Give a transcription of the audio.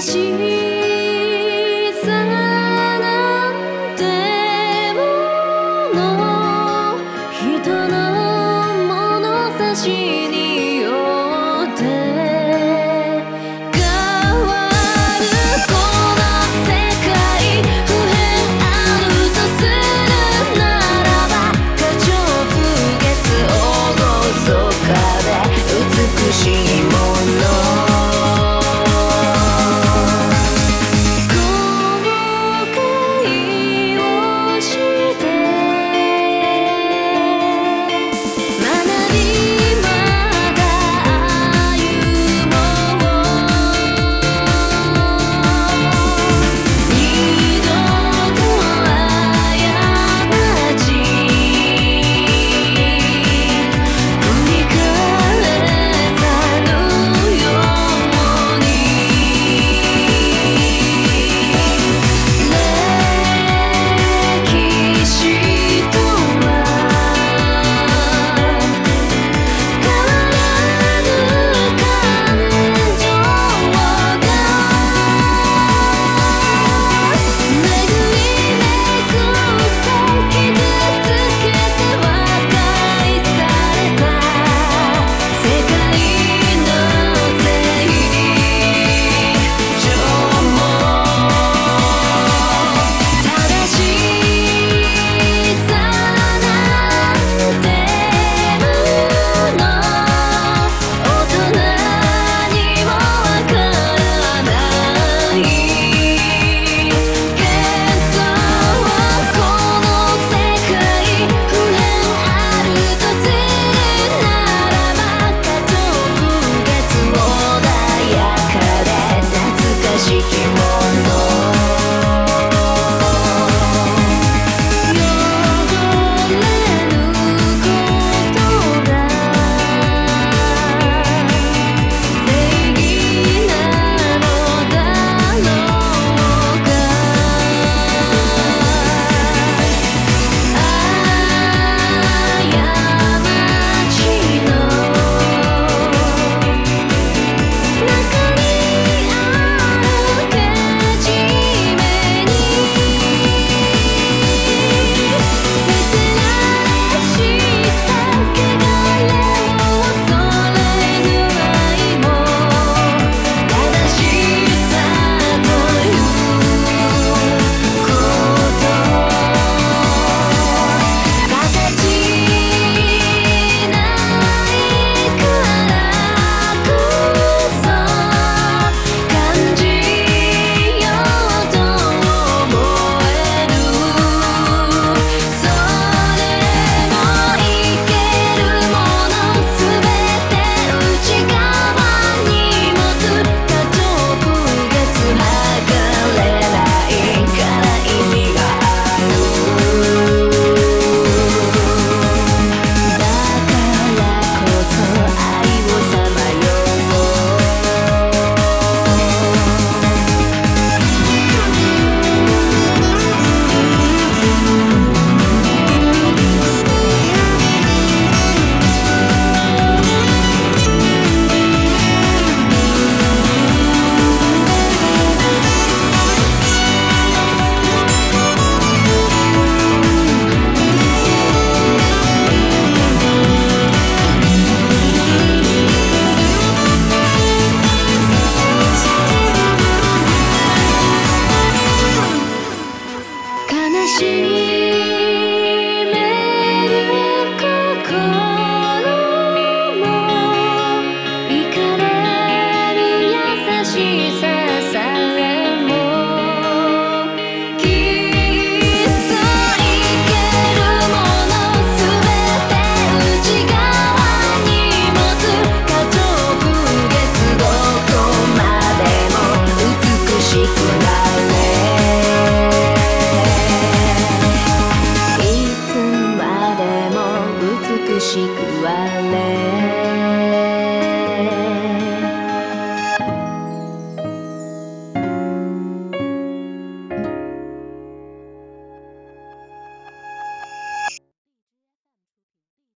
心。